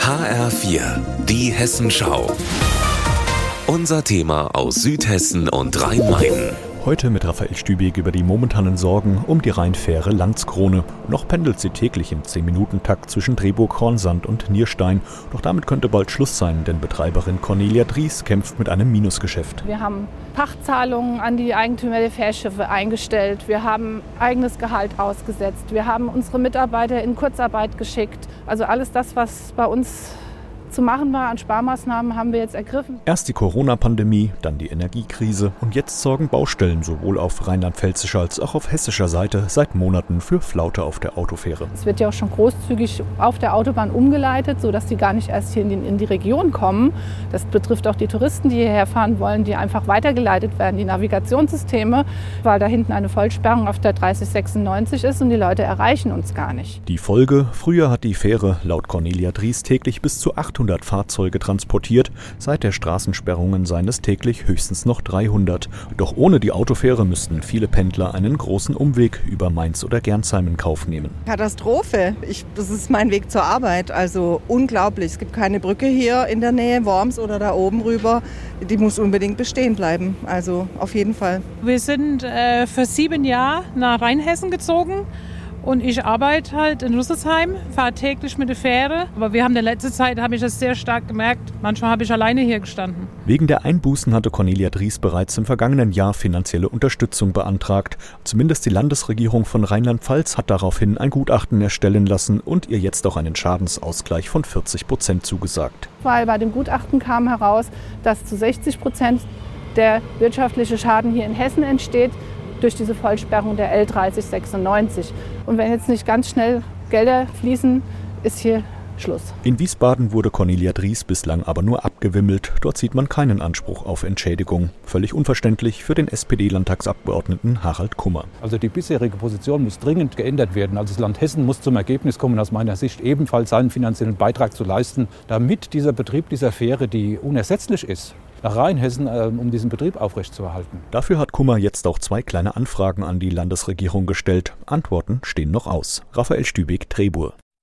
HR4, die Hessenschau. Unser Thema aus Südhessen und Rhein-Main. Heute mit Raphael Stübig über die momentanen Sorgen um die Rheinfähre Landskrone. Noch pendelt sie täglich im 10-Minuten-Takt zwischen Drehburg, Hornsand und Nierstein. Doch damit könnte bald Schluss sein, denn Betreiberin Cornelia Dries kämpft mit einem Minusgeschäft. Wir haben Pachtzahlungen an die Eigentümer der Fährschiffe eingestellt. Wir haben eigenes Gehalt ausgesetzt. Wir haben unsere Mitarbeiter in Kurzarbeit geschickt. Also alles das, was bei uns zu machen war an Sparmaßnahmen, haben wir jetzt ergriffen. Erst die Corona-Pandemie, dann die Energiekrise und jetzt sorgen Baustellen sowohl auf rheinland-pfälzischer als auch auf hessischer Seite seit Monaten für Flaute auf der Autofähre. Es wird ja auch schon großzügig auf der Autobahn umgeleitet, sodass die gar nicht erst hier in die, in die Region kommen. Das betrifft auch die Touristen, die hierher fahren wollen, die einfach weitergeleitet werden, die Navigationssysteme, weil da hinten eine Vollsperrung auf der 3096 ist und die Leute erreichen uns gar nicht. Die Folge, früher hat die Fähre laut Cornelia Dries täglich bis zu 800 800 Fahrzeuge transportiert, seit der Straßensperrungen seien es täglich höchstens noch 300. Doch ohne die Autofähre müssten viele Pendler einen großen Umweg über Mainz oder Gernsheim in Kauf nehmen. Katastrophe. Ich, das ist mein Weg zur Arbeit. Also unglaublich. Es gibt keine Brücke hier in der Nähe, Worms oder da oben rüber. Die muss unbedingt bestehen bleiben. Also auf jeden Fall. Wir sind äh, für sieben Jahre nach Rheinhessen gezogen. Und ich arbeite halt in Rüsselsheim, fahre täglich mit der Fähre. Aber wir haben in der letzten Zeit, habe ich das sehr stark gemerkt, manchmal habe ich alleine hier gestanden. Wegen der Einbußen hatte Cornelia Dries bereits im vergangenen Jahr finanzielle Unterstützung beantragt. Zumindest die Landesregierung von Rheinland-Pfalz hat daraufhin ein Gutachten erstellen lassen und ihr jetzt auch einen Schadensausgleich von 40 Prozent zugesagt. Weil bei dem Gutachten kam heraus, dass zu 60 Prozent der wirtschaftliche Schaden hier in Hessen entsteht durch diese Vollsperrung der L3096. Und wenn jetzt nicht ganz schnell Gelder fließen, ist hier Schluss. In Wiesbaden wurde Cornelia Dries bislang aber nur abgewimmelt. Dort sieht man keinen Anspruch auf Entschädigung. Völlig unverständlich für den SPD-Landtagsabgeordneten Harald Kummer. Also die bisherige Position muss dringend geändert werden. Also das Land Hessen muss zum Ergebnis kommen, aus meiner Sicht ebenfalls seinen finanziellen Beitrag zu leisten, damit dieser Betrieb dieser Fähre, die unersetzlich ist, nach Rheinhessen, äh, um diesen Betrieb aufrechtzuerhalten. Dafür hat Kummer jetzt auch zwei kleine Anfragen an die Landesregierung gestellt. Antworten stehen noch aus. Raphael Stübig, Trebur.